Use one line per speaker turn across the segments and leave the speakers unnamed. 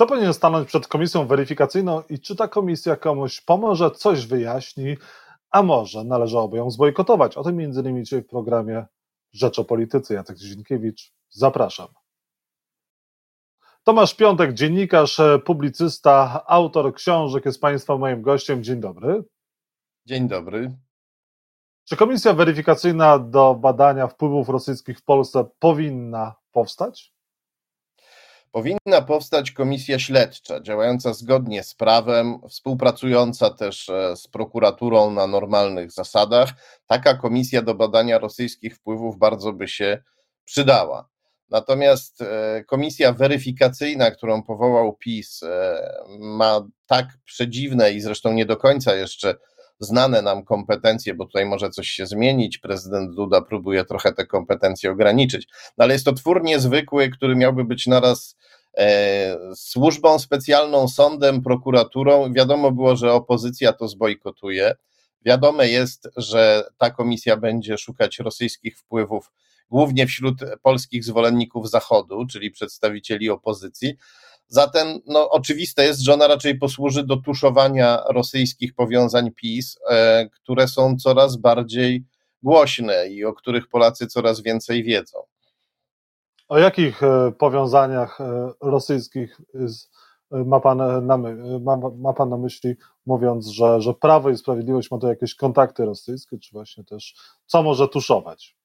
Kto powinien stanąć przed komisją weryfikacyjną i czy ta komisja komuś pomoże, coś wyjaśni, a może należałoby ją zbojkotować? O tym między innymi dzisiaj w programie Rzecz o Polityce. Jacek Zienkiewicz, zapraszam. Tomasz Piątek, dziennikarz, publicysta, autor książek, jest Państwa moim gościem. Dzień dobry.
Dzień dobry.
Czy komisja weryfikacyjna do badania wpływów rosyjskich w Polsce powinna powstać?
Powinna powstać komisja śledcza, działająca zgodnie z prawem, współpracująca też e, z prokuraturą na normalnych zasadach. Taka komisja do badania rosyjskich wpływów bardzo by się przydała. Natomiast e, komisja weryfikacyjna, którą powołał PiS, e, ma tak przedziwne i zresztą nie do końca jeszcze znane nam kompetencje, bo tutaj może coś się zmienić. Prezydent Duda próbuje trochę te kompetencje ograniczyć, no ale jest to twór niezwykły, który miałby być naraz e, służbą specjalną, sądem, prokuraturą. Wiadomo było, że opozycja to zbojkotuje. Wiadome jest, że ta komisja będzie szukać rosyjskich wpływów głównie wśród polskich zwolenników Zachodu, czyli przedstawicieli opozycji. Zatem no, oczywiste jest, że ona raczej posłuży do tuszowania rosyjskich powiązań PiS, e, które są coraz bardziej głośne i o których Polacy coraz więcej wiedzą.
O jakich e, powiązaniach e, rosyjskich ma pan na, ma, ma pan na myśli, mówiąc, że, że Prawo i Sprawiedliwość ma tu jakieś kontakty rosyjskie, czy właśnie też co może tuszować?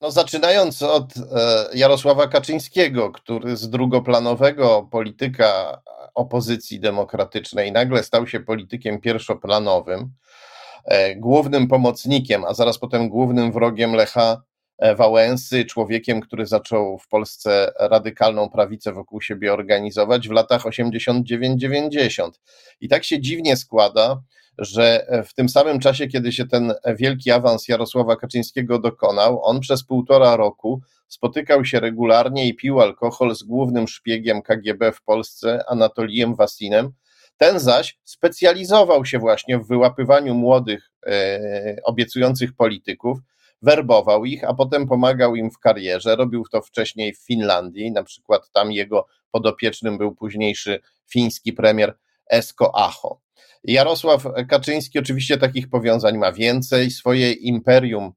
No, zaczynając od e, Jarosława Kaczyńskiego, który z drugoplanowego polityka opozycji demokratycznej nagle stał się politykiem pierwszoplanowym, e, głównym pomocnikiem, a zaraz potem głównym wrogiem Lecha e, Wałęsy, człowiekiem, który zaczął w Polsce radykalną prawicę wokół siebie organizować w latach 89-90. I tak się dziwnie składa, że w tym samym czasie, kiedy się ten wielki awans Jarosława Kaczyńskiego dokonał, on przez półtora roku spotykał się regularnie i pił alkohol z głównym szpiegiem KGB w Polsce, Anatolijem Wasinem. Ten zaś specjalizował się właśnie w wyłapywaniu młodych, e, obiecujących polityków, werbował ich, a potem pomagał im w karierze. Robił to wcześniej w Finlandii, na przykład tam jego podopiecznym był późniejszy fiński premier Esko Aho. Jarosław Kaczyński oczywiście takich powiązań ma więcej. Swoje imperium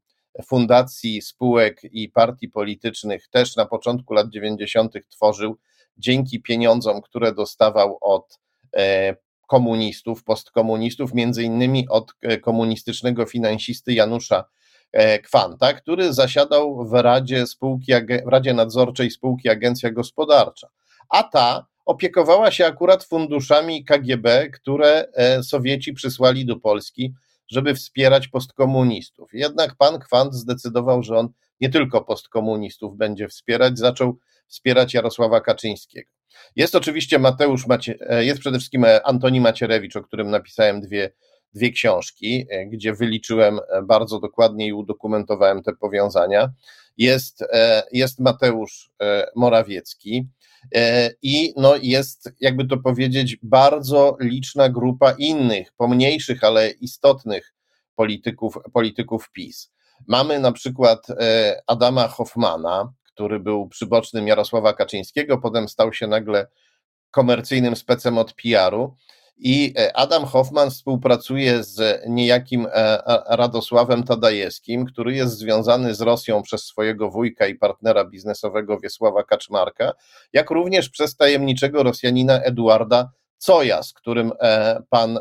fundacji, spółek i partii politycznych też na początku lat 90. tworzył dzięki pieniądzom, które dostawał od e, komunistów, postkomunistów, między innymi od e, komunistycznego finansisty Janusza e, Kwanta, który zasiadał w Radzie, spółki, w Radzie Nadzorczej Spółki Agencja Gospodarcza. A ta opiekowała się akurat funduszami KGB, które e, Sowieci przysłali do Polski, żeby wspierać postkomunistów. Jednak pan Kwant zdecydował, że on nie tylko postkomunistów będzie wspierać, zaczął wspierać Jarosława Kaczyńskiego. Jest oczywiście Mateusz, Macie, e, jest przede wszystkim Antoni Macierewicz, o którym napisałem dwie, dwie książki, e, gdzie wyliczyłem bardzo dokładnie i udokumentowałem te powiązania. Jest, jest Mateusz Morawiecki, E, i no jest, jakby to powiedzieć, bardzo liczna grupa innych, pomniejszych, ale istotnych polityków, polityków PiS. Mamy na przykład e, Adama Hoffmana, który był przybocznym Jarosława Kaczyńskiego, potem stał się nagle komercyjnym specem od PR-u i e, Adam Hoffman współpracuje z niejakim e, e, Radosławem Tadajewskim, który jest związany z Rosją przez swojego wujka i partnera biznesowego Wiesława Kaczmarka, jak również przez tajemniczego Rosjanina Eduarda Coja, z którym pan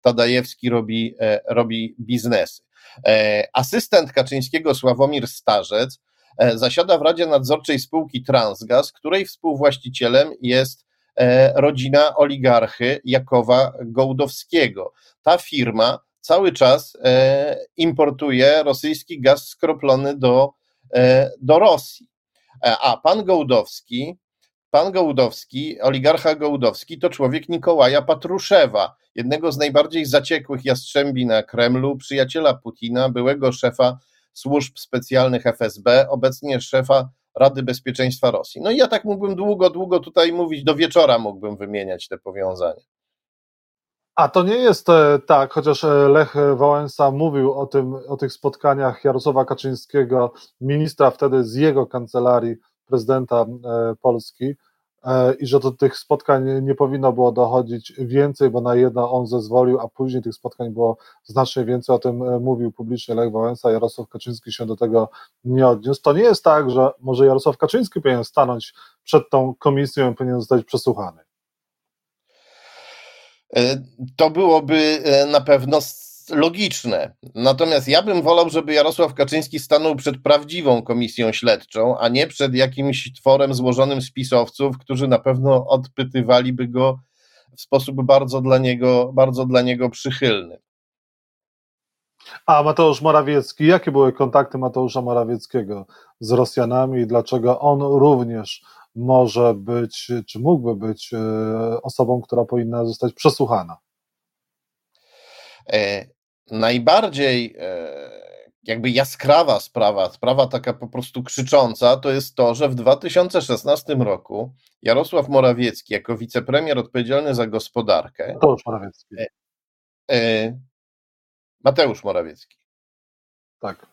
Tadajewski robi, robi biznesy. Asystent Kaczyńskiego Sławomir Starzec zasiada w Radzie Nadzorczej spółki Transgaz, której współwłaścicielem jest E, rodzina oligarchy Jakowa Gołdowskiego. Ta firma cały czas e, importuje rosyjski gaz skroplony do, e, do Rosji. A pan Gołdowski, pan Gołdowski, oligarcha Gołdowski, to człowiek Nikołaja Patruszewa, jednego z najbardziej zaciekłych jastrzębi na Kremlu, przyjaciela Putina, byłego szefa służb specjalnych FSB, obecnie szefa Rady Bezpieczeństwa Rosji. No i ja tak mógłbym długo, długo tutaj mówić, do wieczora mógłbym wymieniać te powiązania.
A to nie jest e, tak, chociaż e, Lech Wałęsa mówił o, tym, o tych spotkaniach Jarosława Kaczyńskiego, ministra wtedy z jego kancelarii prezydenta e, Polski, i że do tych spotkań nie powinno było dochodzić więcej, bo na jedno on zezwolił, a później tych spotkań było znacznie więcej. O tym e, mówił publicznie Lech Wałęsa, Jarosław Kaczyński się do tego nie odniósł. To nie jest tak, że może Jarosław Kaczyński powinien stanąć przed tą komisją i powinien zostać przesłuchany.
To byłoby na pewno logiczne. Natomiast ja bym wolał, żeby Jarosław Kaczyński stanął przed prawdziwą komisją śledczą, a nie przed jakimś tworem złożonym z pisowców, którzy na pewno odpytywaliby go w sposób bardzo dla niego, bardzo dla niego przychylny.
A Mateusz Morawiecki, jakie były kontakty Mateusza Morawieckiego z Rosjanami i dlaczego on również może być, czy mógłby być e, osobą, która powinna zostać przesłuchana?
E, najbardziej e, jakby jaskrawa sprawa, sprawa taka po prostu krzycząca, to jest to, że w 2016 roku Jarosław Morawiecki jako wicepremier odpowiedzialny za gospodarkę.
Mateusz Morawiecki.
E, Mateusz Morawiecki.
Tak.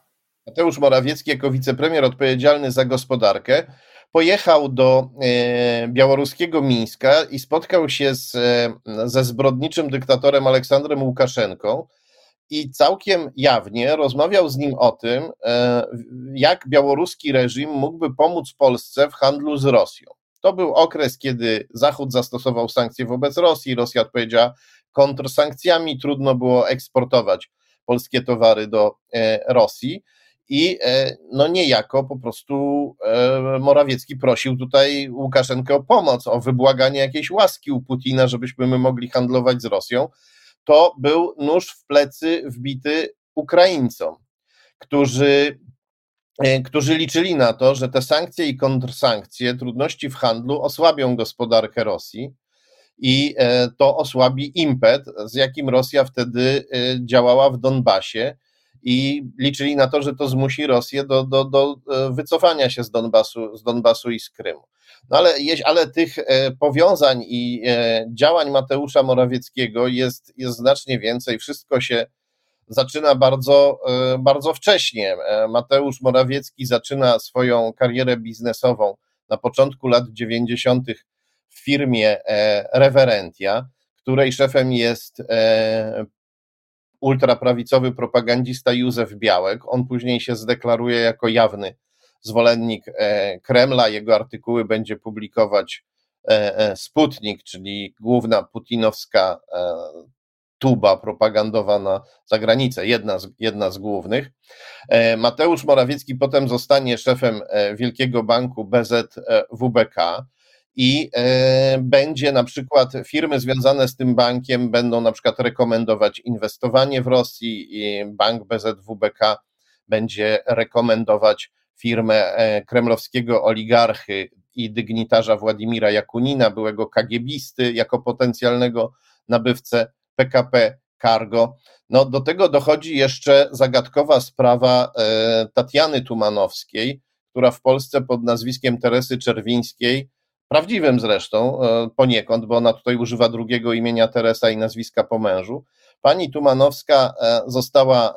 Mateusz Morawiecki jako wicepremier odpowiedzialny za gospodarkę pojechał do e, białoruskiego Mińska i spotkał się z, e, ze zbrodniczym dyktatorem Aleksandrem Łukaszenką i całkiem jawnie rozmawiał z nim o tym, e, jak białoruski reżim mógłby pomóc Polsce w handlu z Rosją. To był okres, kiedy Zachód zastosował sankcje wobec Rosji, Rosja odpowiedziała kontrsankcjami, trudno było eksportować polskie towary do Rosji i e, no niejako po prostu e, Morawiecki prosił tutaj Łukaszenkę o pomoc, o wybłaganie jakiejś łaski u Putina, żebyśmy my mogli handlować z Rosją. To był nóż w plecy wbity Ukraińcom, którzy, e, którzy liczyli na to, że te sankcje i kontrsankcje, trudności w handlu osłabią gospodarkę Rosji i to osłabi impet, z jakim Rosja wtedy działała w Donbasie i liczyli na to, że to zmusi Rosję do, do, do e, wycofania się z Donbasu, z Donbasu i z Krymu. No ale, ale tych e, powiązań i e, działań Mateusza Morawieckiego jest, jest znacznie więcej. Wszystko się zaczyna bardzo, bardzo wcześnie. Mateusz Morawiecki zaczyna swoją karierę biznesową na początku lat 90. w firmie Reverentia, której szefem jest ultraprawicowy propagandista Józef Białek. On później się zdeklaruje jako jawny zwolennik e, Kremla. Jego artykuły będzie publikować e, e, Sputnik, czyli główna putinowska tuba propagandowa na zagranicę, jedna z, jedna z głównych. Mateusz Morawiecki potem zostanie szefem Wielkiego Banku BZWBK i e, będzie na przykład firmy związane z tym bankiem będą na przykład rekomendować inwestowanie w Rosji i bank BZWBK będzie rekomendować firmę e, kremlowskiego oligarchy i dygnitarza Władimira Jakunina, byłego kagiebisty, jako potencjalnego nabywcę PKP Cargo. No, do tego dochodzi jeszcze zagadkowa sprawa e, Tatiany Tumanowskiej, która w Polsce pod nazwiskiem Teresy Czerwińskiej prawdziwym zresztą e, poniekąd, bo ona tutaj używa drugiego imienia Teresa i nazwiska po mężu. Pani Tumanowska e, została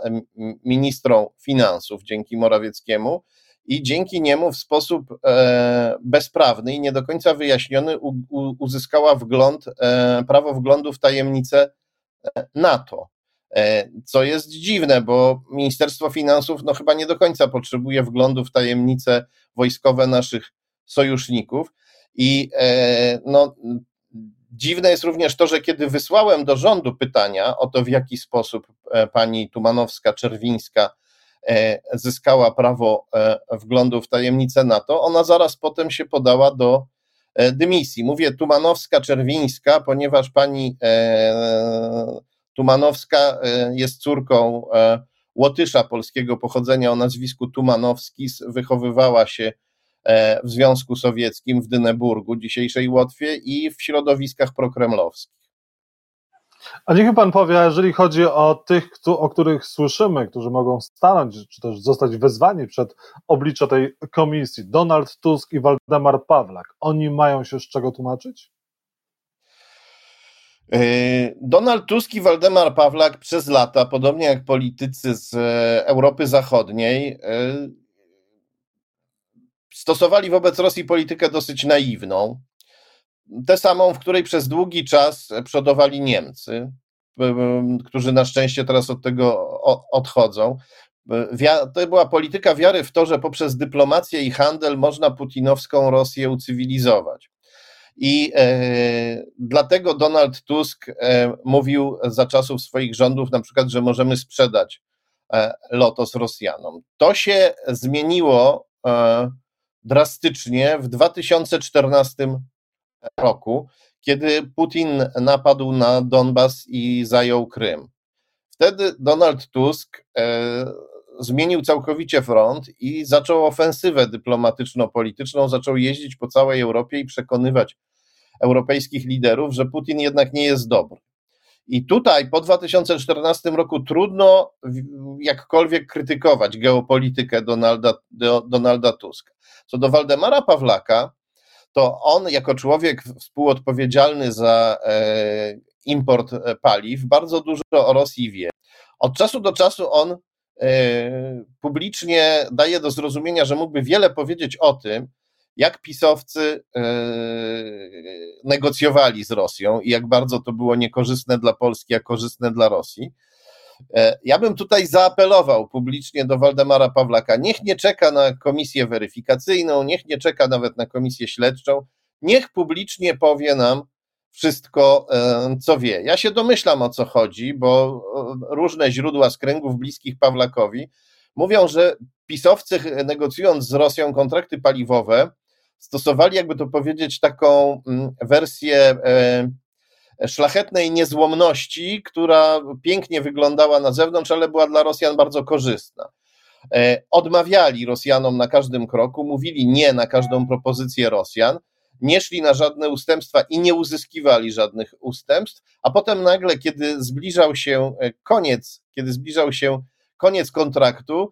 ministrą finansów dzięki Morawieckiemu i dzięki niemu w sposób e, bezprawny i nie do końca wyjaśniony uzyskała wgląd, prawo wglądu w tajemnicę NATO. Co jest dziwne, bo Ministerstwo Finansów no chyba nie do końca potrzebuje wglądu w tajemnice wojskowe naszych sojuszników. I e, no, dziwne jest również to, że kiedy wysłałem do rządu pytania o to, w jaki sposób e, pani Tumanowska-Czerwińska e, zyskała prawo wglądu w tajemnicę NATO, ona zaraz potem się podała do dymisji. Mówię Tumanowska-Czerwińska, ponieważ pani Tumanowska jest córką Łotysza polskiego pochodzenia o nazwisku Tumanowski, wychowywała się w Związku Sowieckim w Dyneburgu, dzisiejszej Łotwie i w środowiskach prokremlowskich.
A niech pan powie, jeżeli chodzi o tych, o których słyszymy, którzy mogą stanąć, czy też zostać wezwani przed oblicze tej komisji, Donald Tusk i Waldemar Pawlak, oni mają się z czego tłumaczyć?
E, Donald Tusk i Waldemar Pawlak przez lata, podobnie jak politycy z Europy Zachodniej, stosowali wobec Rosji politykę dosyć naiwną. tę samą, w której przez długi czas przodowali Niemcy, którzy na szczęście teraz od tego odchodzą. To była polityka wiary w to, że poprzez dyplomację i handel można putinowską Rosję ucywilizować. I e, dlatego Donald Tusk e, mówił za czasów swoich rządów, na przykład, że możemy sprzedać e, Lotos Rosjanom. To się zmieniło e, drastycznie w 2014 roku, kiedy Putin napadł na Donbas i zajął Krym. Wtedy Donald Tusk e, zmienił całkowicie front i zaczął ofensywę dyplomatyczno-polityczną, zaczął jeździć po całej Europie i przekonywać europejskich liderów, że Putin jednak nie jest dobry. I tutaj po 2014 roku trudno jakkolwiek krytykować geopolitykę Donalda, Donalda Tuska. Co do Waldemara Pawlaka, to on jako człowiek współodpowiedzialny za e, import paliw bardzo dużo o Rosji wie. Od czasu do czasu on e, publicznie daje do zrozumienia, że mógłby wiele powiedzieć o tym, jak pisowcy e, negocjowali z Rosją i jak bardzo to było niekorzystne dla Polski, a korzystne dla Rosji. E, ja bym tutaj zaapelował publicznie do Waldemara Pawlaka, niech nie czeka na komisję weryfikacyjną, niech nie czeka nawet na komisję śledczą, niech publicznie powie nam wszystko, e, co wie. Ja się domyślam o co chodzi, bo różne źródła z kręgów bliskich Pawlakowi mówią, że pisowcy negocjując z Rosją kontrakty paliwowe, stosowali, jakby to powiedzieć, taką mm, wersję e, szlachetnej niezłomności, która pięknie wyglądała na zewnątrz, ale była dla Rosjan bardzo korzystna. E, odmawiali Rosjanom na każdym kroku, mówili nie na każdą propozycję Rosjan, nie szli na żadne ustępstwa i nie uzyskiwali żadnych ustępstw, a potem nagle, kiedy zbliżał się e, koniec, kiedy zbliżał się koniec kontraktu,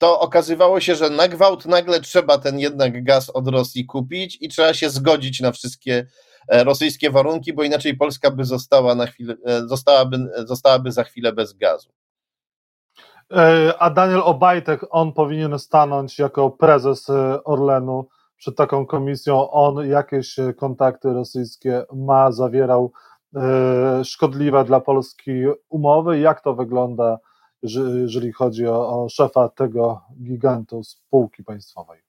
to okazywało się, że na gwałt nagle trzeba ten jednak gaz od Rosji kupić i trzeba się zgodzić na wszystkie e, rosyjskie warunki, bo inaczej Polska by została na chwilę, e, zostałaby, zostałaby za chwilę bez gazu.
E, a Daniel Obajtek, on powinien stanąć jako prezes Orlenu przed taką komisją. On jakieś kontakty rosyjskie ma, zawierał szkodliwe dla Polski umowy. Jak to wygląda? Jeżeli chodzi o, o szefa tego gigantu spółki państwowej.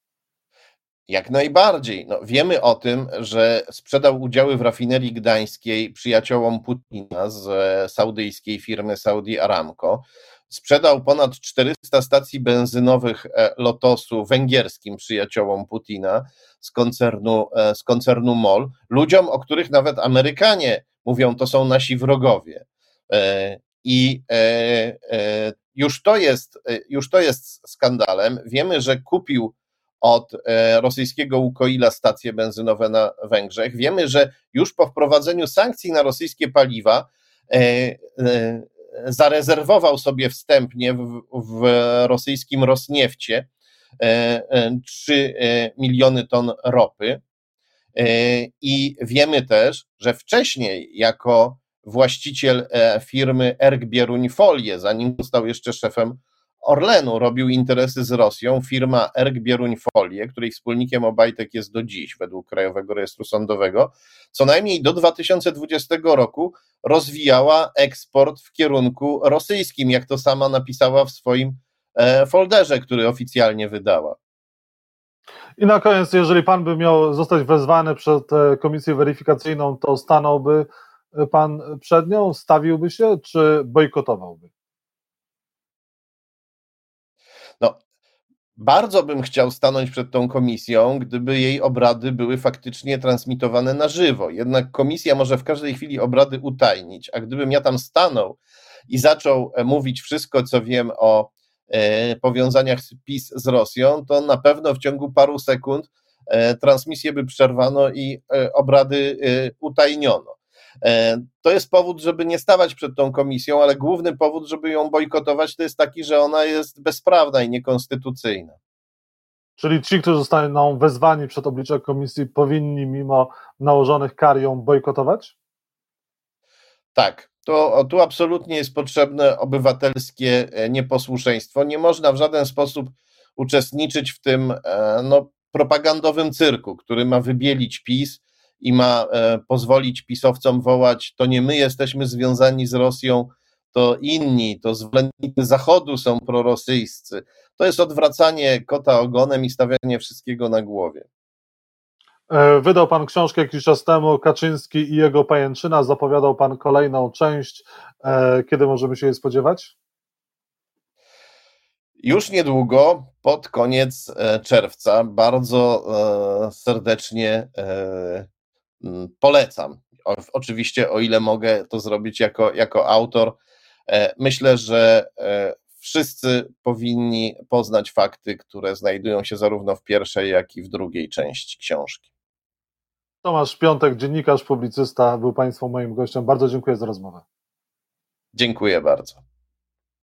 Jak najbardziej. No, wiemy o tym, że sprzedał udziały w rafinerii gdańskiej przyjaciołom Putina z e, saudyjskiej firmy Saudi Aramco. Sprzedał ponad 400 stacji benzynowych e, Lotosu węgierskim przyjaciołom Putina z koncernu, e, z koncernu MOL, ludziom, o których nawet Amerykanie mówią, to są nasi wrogowie. I e, e, już to jest, e, już to jest skandalem. Wiemy, że kupił od rosyjskiego Łukoila stacje benzynowe na Węgrzech. Wiemy, że już po wprowadzeniu sankcji na rosyjskie paliwa zarezerwował sobie wstępnie w, w rosyjskim Rosniefcie 3 miliony ton ropy. I wiemy też, że wcześniej jako właściciel e, firmy Erg Bieruń Folie, zanim został jeszcze szefem Orlenu, robił interesy z Rosją. Firma Erg Bieruń Folie, której wspólnikiem Obajtek jest do dziś, według Krajowego Rejestru Sądowego, co najmniej do 2020 roku rozwijała eksport w kierunku rosyjskim, jak to sama napisała w swoim e, folderze, który oficjalnie wydała.
I na koniec, jeżeli pan by miał zostać wezwany przed e, komisję weryfikacyjną, to stanąłby pan przed nią? Stawiłby się, czy bojkotowałby?
No, bardzo bym chciał stanąć przed tą komisją, gdyby jej obrady były faktycznie transmitowane na żywo. Jednak komisja może w każdej chwili obrady utajnić, a gdybym ja tam stanął i zaczął e, mówić wszystko, co wiem o e, powiązaniach PiS z Rosją, to na pewno w ciągu paru sekund e, transmisję by przerwano i e, obrady e, utajniono. E, to jest powód, żeby nie stawać przed tą komisją, ale główny powód, żeby ją bojkotować, to jest taki, że ona jest bezprawna i niekonstytucyjna.
Czyli ci, którzy zostaną wezwani przed oblicze komisji, powinni mimo nałożonych kar ją bojkotować?
Tak, to tu absolutnie jest potrzebne obywatelskie e, nieposłuszeństwo. Nie można w żaden sposób uczestniczyć w tym e, no, propagandowym cyrku, który ma wybielić PiS i ma e, pozwolić pisowcom wołać: To nie my jesteśmy związani z Rosją, to inni, to zwolennicy Zachodu są prorosyjscy. To jest odwracanie kota ogonem i stawianie wszystkiego na głowie.
E, wydał pan książkę jakiś czas temu, Kaczyński i jego pajęczyna. Zapowiadał pan kolejną część. E, kiedy możemy się jej spodziewać?
Już niedługo, pod koniec czerwca, bardzo serdecznie polecam. Oczywiście, o ile mogę to zrobić jako, jako autor, myślę, że wszyscy powinni poznać fakty, które znajdują się zarówno w pierwszej, jak i w drugiej części książki.
Tomasz Piątek, dziennikarz, publicysta, był Państwu moim gościem. Bardzo dziękuję za rozmowę.
Dziękuję bardzo.